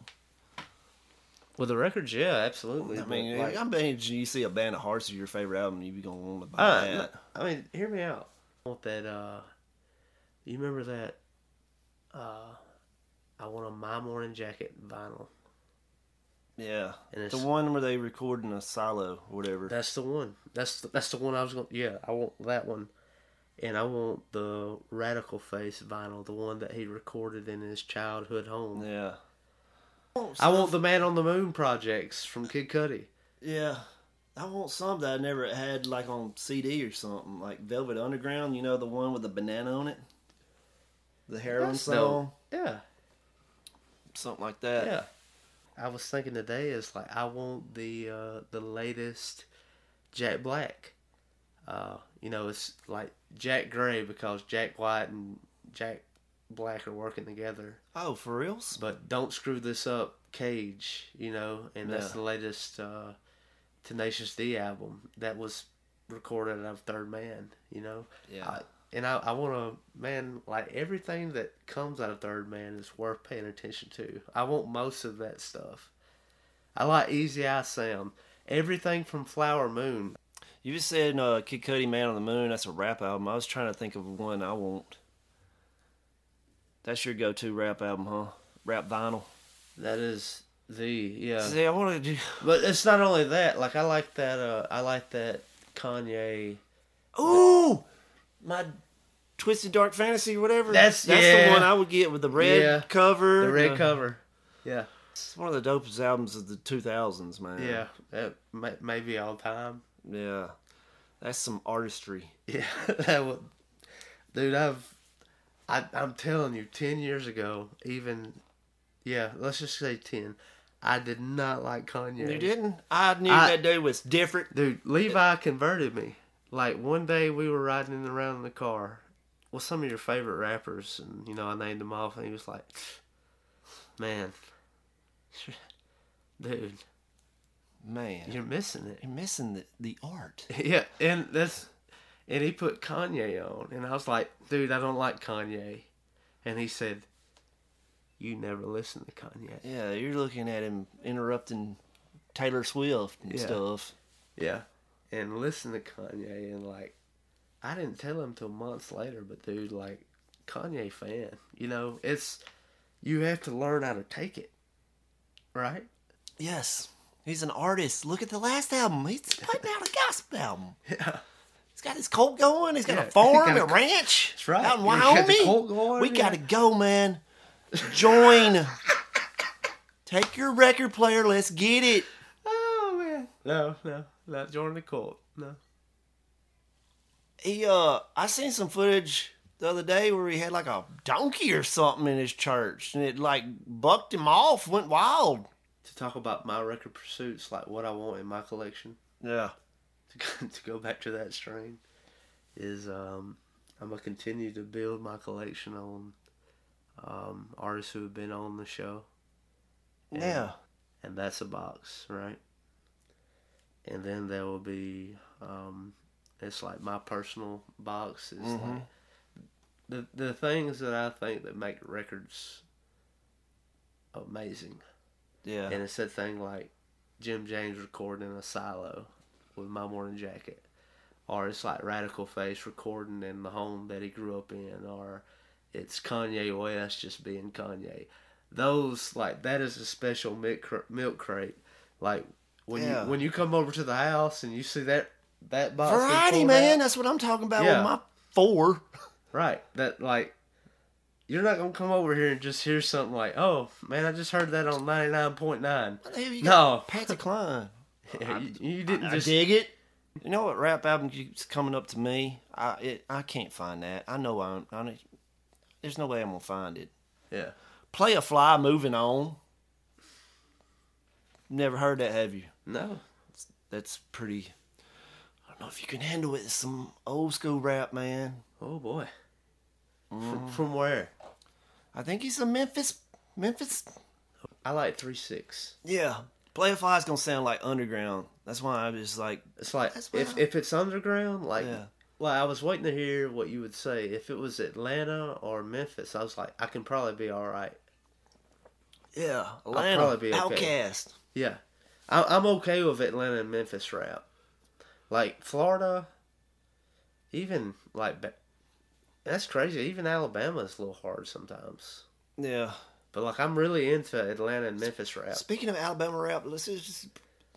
With the records, yeah, absolutely. I mean, like- I bet you see a Band of Horses as your favorite album, you be gonna want to buy Uh, that. I mean, hear me out. I want that. Uh, you remember that? Uh, I want a My Morning Jacket vinyl. Yeah, And the one where they record in a silo or whatever. That's the one. That's the, that's the one I was going. to Yeah, I want that one, and I want the Radical Face vinyl, the one that he recorded in his childhood home. yeah, I want the Man on the Moon projects from Kid Cudi. yeah. I want some that I never had like on CD or something, like Velvet Underground. You know the one with the banana on it, the heroin That's song, dope. Yeah, something like that. yeah. I was thinking today is like I want the uh, the latest Jack Black. Uh, you know, it's like Jack Gray because Jack White and Jack Black are working together. Oh, for reals? But don't screw this up, Cage. You know, and that's Yeah. the latest uh, Tenacious D album that was recorded out of Third Man. You know, Yeah. I, and I, I want to man like everything that comes out of Third Man is worth paying attention to. I want most of that stuff. I like Easy Eye Sound. Everything from Flower Moon. You just said uh, Kid Cudi, Man on the Moon. That's a rap album. I was trying to think of one I want. That's your go-to rap album, huh? Rap vinyl. That is the yeah. See, I want to do. But it's not only that. Like I like that. Uh, I like that Kanye. Ooh, my Twisted Dark Fantasy, or whatever. That's- that's yeah. the one I would get with the red Yeah. cover. The red uh, cover. Yeah, It's one of the dopest albums of the 2000s, man. yeah. Maybe all time. Yeah. That's some artistry. Yeah, that would, dude. I've, I, I'm telling you, ten years ago, even, yeah, let's just say ten. I did not like Kanye. You didn't? I knew I- that dude was different. dude. Levi converted me. Like one day we were riding around in the car. with some of your favorite rappers, and you know I named them off, and he was like, "Man, dude, Man, you're missing it." you're missing the, the art. Yeah, and that's and he put Kanye on, and I was like, dude, I don't like Kanye, and he said, you never listen to Kanye. Yeah, you're looking at him interrupting Taylor Swift and Yeah. stuff. Yeah, and listen to Kanye, and like, I didn't tell him till months later, but dude, like, Kanye fan, you know, it's you have to learn how to take it, right? Yes, he's an artist. Look at the last album. He's putting out a gospel album. Yeah, He's got his cult going. He's got Yeah, a farm, he a a- ranch. That's right. Out in got Wyoming. going, we yeah. got to go, man. Join. Take your record player. Let's get it. Oh man, no, no, not joining the cult, no. He, uh, I seen some footage the other day where he had like a donkey or something in his church, and it like bucked him off, went wild. To talk about my record pursuits, like what I want in my collection. Yeah. to go, to go back to that strain is um, I'm gonna continue to build my collection on um, artists who have been on the show, Yeah. and that's a box, right? And then there will be um, it's like my personal box is like the the things that I think that make records amazing. Yeah. And it's that thing like Jim James recording in a silo with My Morning Jacket. Or it's like Radical Face recording in the home that he grew up in. Or it's Kanye West just being Kanye. Those, like, that is a special milk, cr- milk crate. Like, when Yeah. you when you come over to the house and you see that, that box. Variety, man. out- That's what I'm talking about Yeah. with my four. Right. That, like, you're not to come over here and just hear something like, oh, man, I just heard that on 99.9. What the hell you No. Patsy Cline. you, you didn't I just. dig it. You know what rap album keeps coming up to me? I it, I can't find that. I know I'm. I know, there's no way I'm gonna find it. Yeah. Playa Fly. Moving on. Never heard that, have you? No. That's pretty. I don't know if you can handle it. It's some old school rap, man. Oh boy. Mm-hmm. From, from where? I think he's a Memphis. Memphis. I like three six. Yeah. Playa Fly is gonna sound like underground. That's why I was like, It's like if I- if it's underground, like Yeah. well, I was waiting to hear what you would say. If it was Atlanta or Memphis, I was like, I can probably be all right. yeah, Atlanta, probably be okay. OutKast. Yeah, I, I'm okay with Atlanta and Memphis rap. Like Florida, even like Ba- that's crazy. Even Alabama is a little hard sometimes. Yeah. But like I'm really into Atlanta and Memphis rap. Speaking of Alabama rap, let's just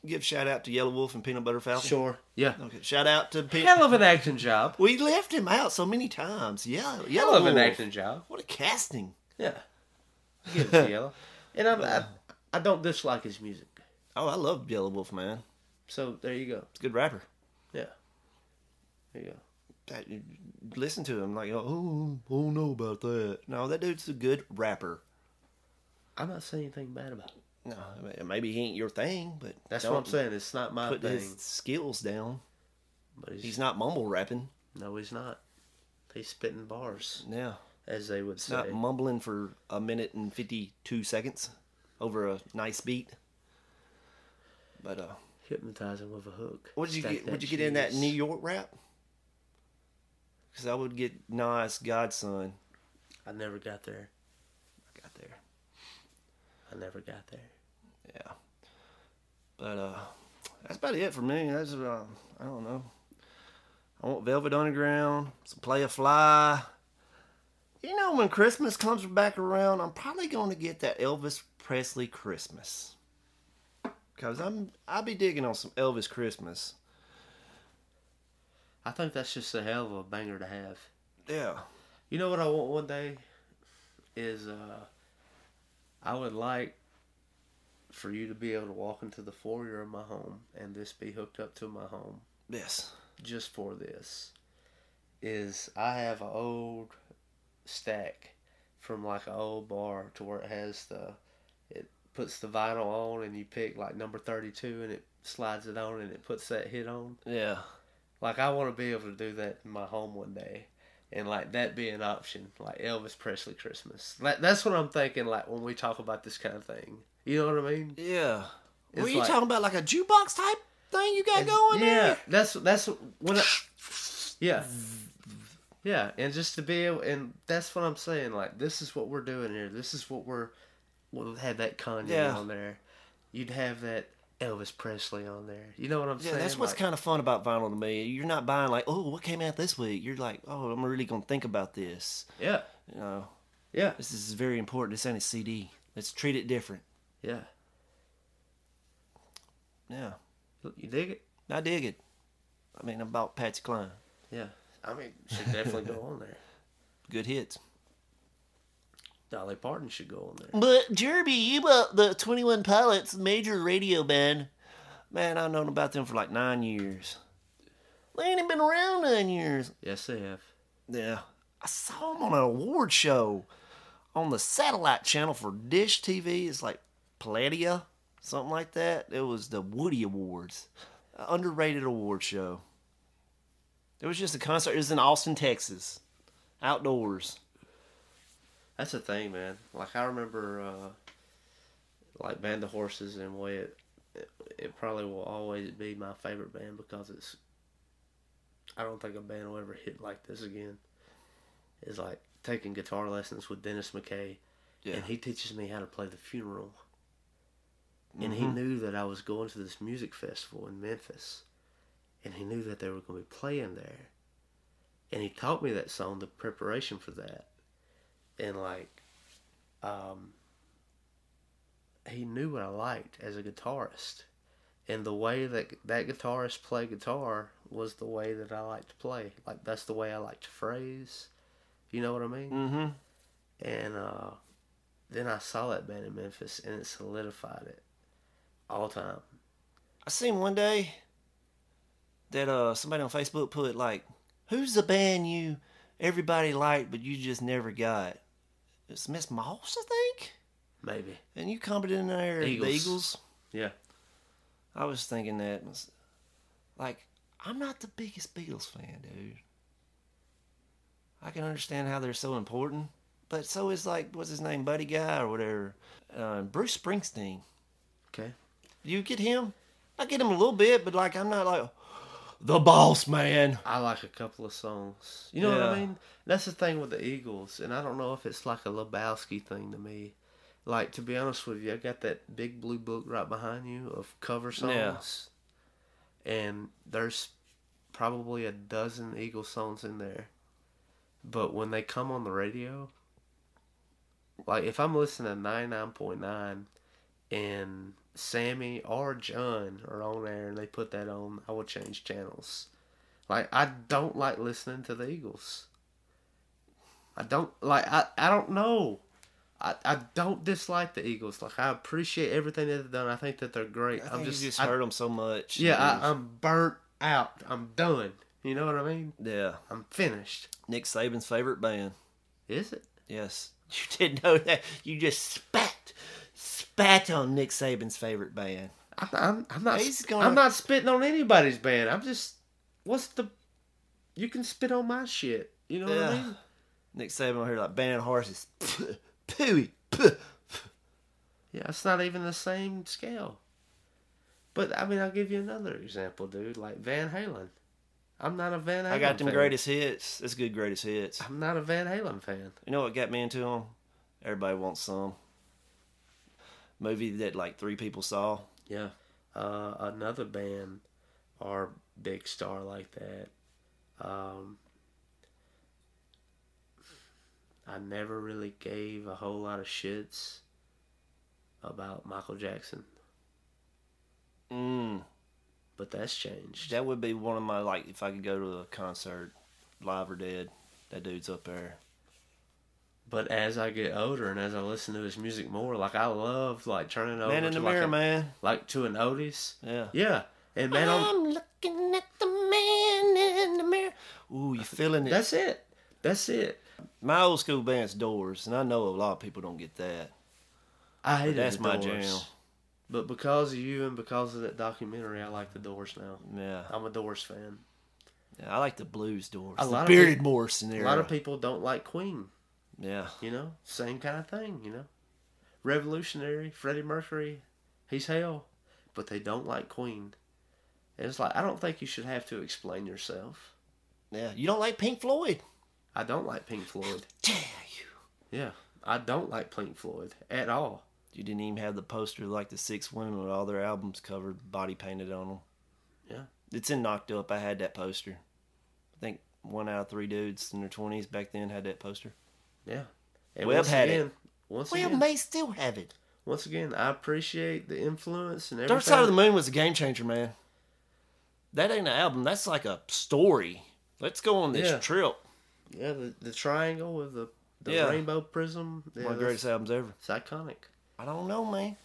give shout out to Yelawolf and Peanut Butter Falcon. Sure. Yeah. Okay, shout out to Pe- Hell of an acting job. We left him out so many times. Yeah, Hell Yellow of an Wolf. acting job. What a casting. Yeah. Give it to Yellow. And I'm, I, I don't dislike his music. Oh, I love Yelawolf, man. So there you go. It's a good rapper. Yeah. There you go. That, listen to him like, oh, I don't know about that. No, that dude's a good rapper. I'm not saying anything bad about it. No, maybe he ain't your thing, but That's what I'm saying. It's not my Put thing. his skills down. But he's, He's not mumble rapping. No, he's not. He's spitting bars, Yeah, as they would it's say. not mumbling for a minute and fifty-two seconds over a nice beat. But uh, Hypnotizing with a hook. What did you Stack get? Would you get in that. New York rap? Because I would get Nas God's Son. I never got there. I got there. I never got there. Yeah. But uh, that's about it for me. That's uh, I don't know. I want Velvet Underground. Some Playa Fly. You know, when Christmas comes back around, I'm probably going to get that Elvis Presley Christmas. Cause I'm I'll be digging on some Elvis Christmas. I think that's just a hell of a banger to have. Yeah. You know what I want one day is uh I would like for you to be able to walk into the foyer of my home and this be hooked up to my home Yes. just for this is I have an old stack from like an old bar to where it has the it puts the vinyl on and you pick like number 32 and it slides it on and it puts that hit on Yeah. Like I want to be able to do that in my home one day and like that be an option like Elvis Presley Christmas like that's what I'm thinking like when we talk about this kind of thing you know what I mean Yeah. It's Were you like- talking about like a jukebox type thing you got going yeah, there? that's that's when I, yeah, yeah, and just to be able, and that's what I'm saying. Like this is what we're doing here. This is what we're. We'll have that Kanye Yeah. on there. You'd have that Elvis Presley on there. You know what I'm Yeah, saying? that's what's Like, kind of fun about vinyl to me. You're not buying like, oh, what came out this week? You're like, oh, I'm really gonna think about this. Yeah, You know, yeah, this is very important. This ain't a CD. Let's treat it different. yeah. Yeah, You dig it? I dig it. I mean, about Patsy Cline. Yeah. I mean, should definitely go on there. Good hits. Dolly Parton should go on there. But Jeremy, you about the Twenty One Pilots major radio band. Man, I've known about them for like nine years. They ain't even been around nine years. Yes, they have. Yeah. I saw them on an award show on the satellite channel for Dish TV. It's like Palladia, something like that. It was the Woodie Awards, underrated award show. It was just a concert. It was in Austin, Texas, outdoors. That's the thing, man. Like I remember, uh, like Band of Horses and way it, it, it probably will always be my favorite band because it's. I don't think a band will ever hit like this again. Is like taking guitar lessons with Dennis McKay, Yeah. and he teaches me how to play the funeral. And he knew that I was going to this music festival in Memphis, and he knew that they were going to be playing there, and he taught me that song, the preparation for that and like um he knew what I liked as a guitarist. And the way that that guitarist played guitar was the way that I like to play. Like that's the way I like to phrase. You know what I mean? Mm-hmm. and uh then I saw that band in Memphis and it solidified it all time. I seen one day that uh somebody on Facebook put like, "Who's the band you everybody liked but you just never got?" It's Miss Moss, I think. maybe And you commented in there, Eagles. the Eagles. yeah I was thinking that, was- like, I'm not the biggest Beatles fan, dude. I can understand how they're so important, but so is like, what's his name, Buddy Guy or whatever, uh, Bruce Springsteen. okay You get him? I get him a little bit, but like, I'm not like the boss man. I like a couple of songs. You know what I mean? That's the thing with the Eagles, and I don't know if it's like a Lebowski thing to me. Like to be honest with you, I got that big blue book right behind you of cover songs, and there's probably a dozen Eagle songs in there. But when they come on the radio, like if I'm listening to ninety nine point nine, and Sammy or John are on there and they put that on, I will change channels. Like I don't like listening to the Eagles. I don't like I, I don't know. I, I don't dislike the Eagles. Like I appreciate everything that they've done. I think that they're great. I I'm just, you just I- heard them so much. yeah, I, I'm burnt out. I'm done. You know what I mean? yeah. I'm finished. Nick Saban's favorite band. Is it? Yes. You didn't know that. You just spat, spat on Nick Saban's favorite band. I'm, I'm, I'm not. He's gonna- I'm not spitting on anybody's band. I'm just. What's the? You can spit on my shit. You know what I mean? Nick Saban over here like band horses. Pooey. Yeah, it's not even the same scale. But I mean, I'll give you another example, dude. Like Van Halen. I'm not a Van Halen. I got them fan. greatest hits. That's good greatest hits. I'm not a Van Halen fan. You know what got me into them? Everybody wants some. Movie that like three people saw. Yeah. Uh, another band or big star like that. Um, I never really gave a whole lot of shits about Michael Jackson. Mm, but that's changed. that would be one of my like if I could go to a concert, live or dead. That dude's up there. But as I get older and as I listen to his music more, like I love like turning over Man in to the like mirror, a- man. like to an Otis. Yeah. Yeah, and man, I'm, I'm looking at the man in the mirror. Ooh, you feeling it? that's it. That's it. my old school band's Doors, and I know a lot of people don't get that. I hate that's my Doors. jam. But because of you and because of that documentary, I like the Doors now. Yeah, I'm a Doors fan. yeah I like the blues Doors. A the lot of bearded people- Morrison A lot of people don't like Queen. Yeah, You know, same kind of thing. You know, revolutionary Freddie Mercury, he's hell, but they don't like Queen. And it's like I don't think you should have to explain yourself. yeah. You don't like Pink Floyd? I don't like Pink Floyd. Dare you? Yeah, I don't like Pink Floyd at all. You didn't even have the poster like the six women with all their albums covered, body painted on them. Yeah. It's in Knocked Up. I had that poster. I think one out of three dudes in their twenties back then had that poster. Yeah. And Webb once had it. again, Once Well, again, may still have it. once again, I appreciate the influence and everything. Dark Side of the Moon was a game changer, man. That ain't an album. That's like a story. Let's go on this Yeah. trip. Yeah, the, the triangle with the the Yeah. rainbow prism. Yeah, One of the greatest albums ever. It's iconic. I don't know, man.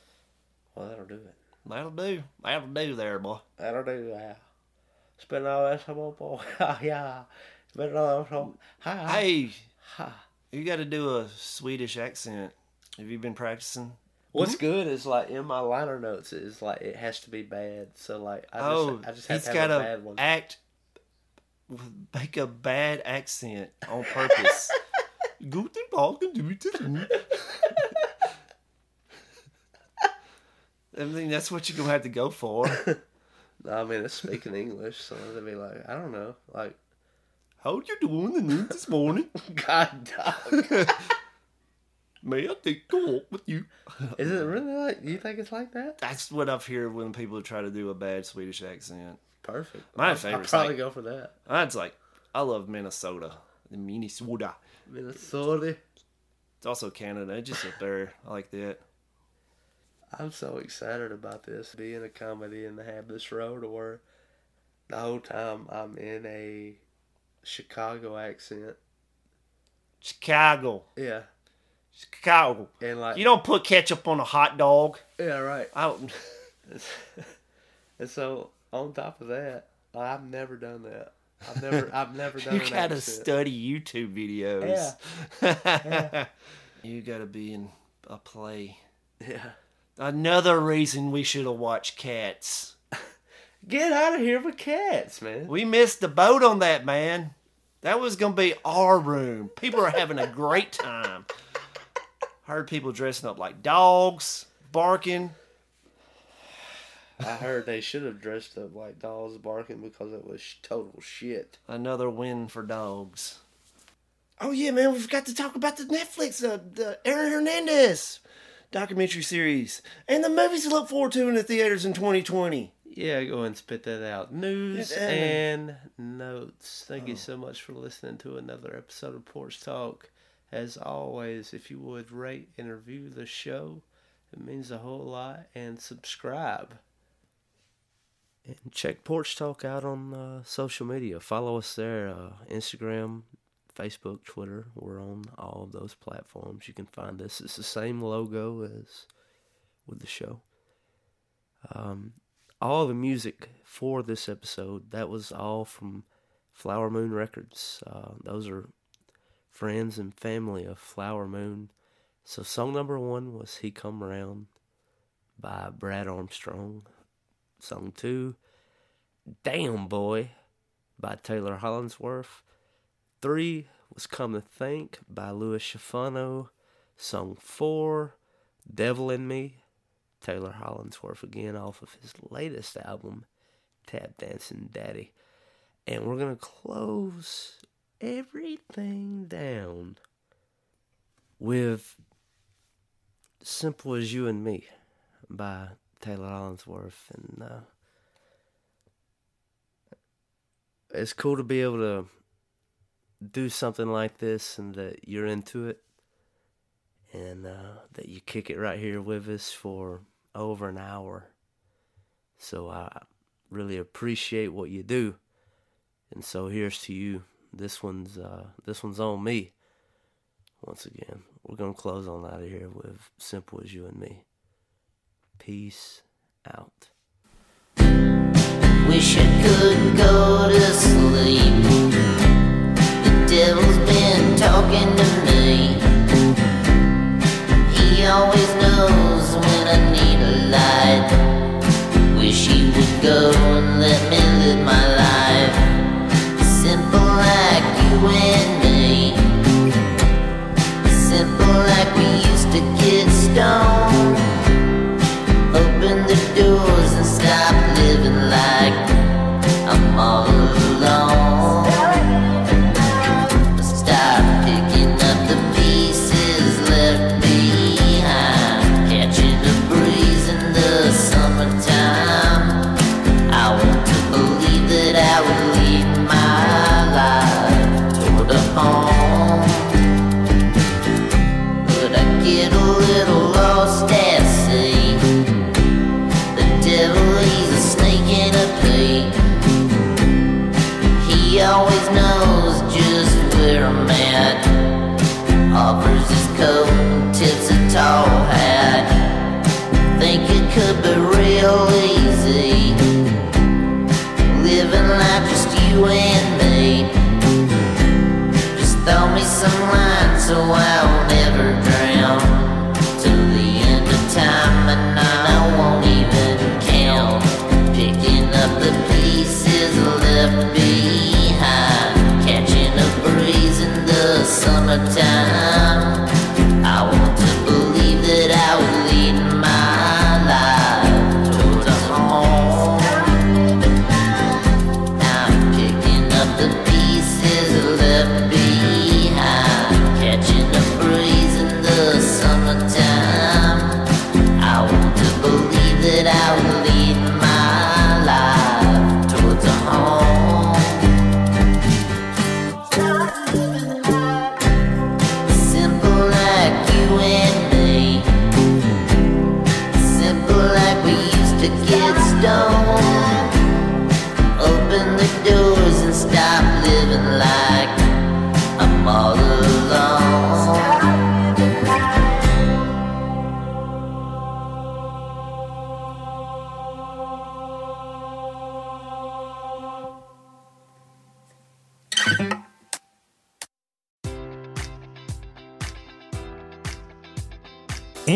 Well, that'll do it. That'll do. That'll do there, boy. That'll do. Yeah. Spend all that time on Yeah. Spend all that time. Hi. Hey, Ha. You got to do a Swedish accent. Have you been practicing? What's good is like in my liner notes is like it has to be bad. So like I just oh, I just have he's to got a bad one. act, make a bad accent on purpose. Guten Morgen, guten. I mean, that's what you're gonna have to go for. no, I mean, it's speaking English, so they'd be like, I don't know, like How you doing the news this morning? God dog. May I take a walk with you? Is it really like? You think it's like that? That's what I've heard when people try to do a bad Swedish accent. Perfect. My I'll favorite's probably like- go for that. That's like, I love Minnesota. The Minnesota. Minnesota. It's also Canada. It's just up there. I like that. I'm so excited about this being a comedy and to have this road to where the whole time I'm in a Chicago accent. Chicago. Yeah. Chicago. And like You don't put ketchup on a hot dog. Yeah, right. I don't, And so on top of that, I've never done that. I've never I've never done you gotta accent. study YouTube videos. Yeah. you gotta be in a play. Yeah. Another reason we should have watched Cats. Get out of here with cats, man. We missed the boat on that, man. That was gonna be our room. People are having a great time. Heard people dressing up like dogs, barking. I heard they should have dressed up like dogs barking because it was total shit. Another win for dogs. Oh yeah, man, we forgot to talk about the Netflix, uh, the Aaron Hernandez documentary series, and the movies to look forward to in the theaters in 2020. Yeah, go ahead and spit that out. News and notes. Thank you so much for listening to another episode of Porch Talk. As always, if you would rate and review the show, it means a whole lot. And subscribe. And check Porch Talk out on uh, social media. Follow us there uh, Instagram, Facebook, Twitter. We're on all of those platforms. You can find us. It's the same logo as with the show. Um, all the music for this episode that was all from Flower Moon Records. Uh, those are friends and family of Flower Moon. So song number one was "He Come Round" by Brad Armstrong. Song two, "Damn Boy" by Taylor Hollingsworth. Three was "Come to Think" by Louis Schifano. Song four, "Devil in Me" Taylor Hollingsworth again off of his latest album, Tap Dancing Daddy. And we're going to close everything down with Simple as You and Me by Taylor Hollingsworth. And uh, it's cool to be able to do something like this and that you're into it and uh, that you kick it right here with us for over an hour. So I really appreciate what you do. And so here's to you. This one's uh, this one's on me. Once again, we're gonna close on out of here with "Simple as You and Me." Peace out. Wish I could go to sleep. The devil's been talking to me. He always knows I need a light. Wish he would go and let me live my life. Simple like you and me. Simple like we used to get stoned. Open the doors and stop living like you and me. Just throw me some lines so I'll never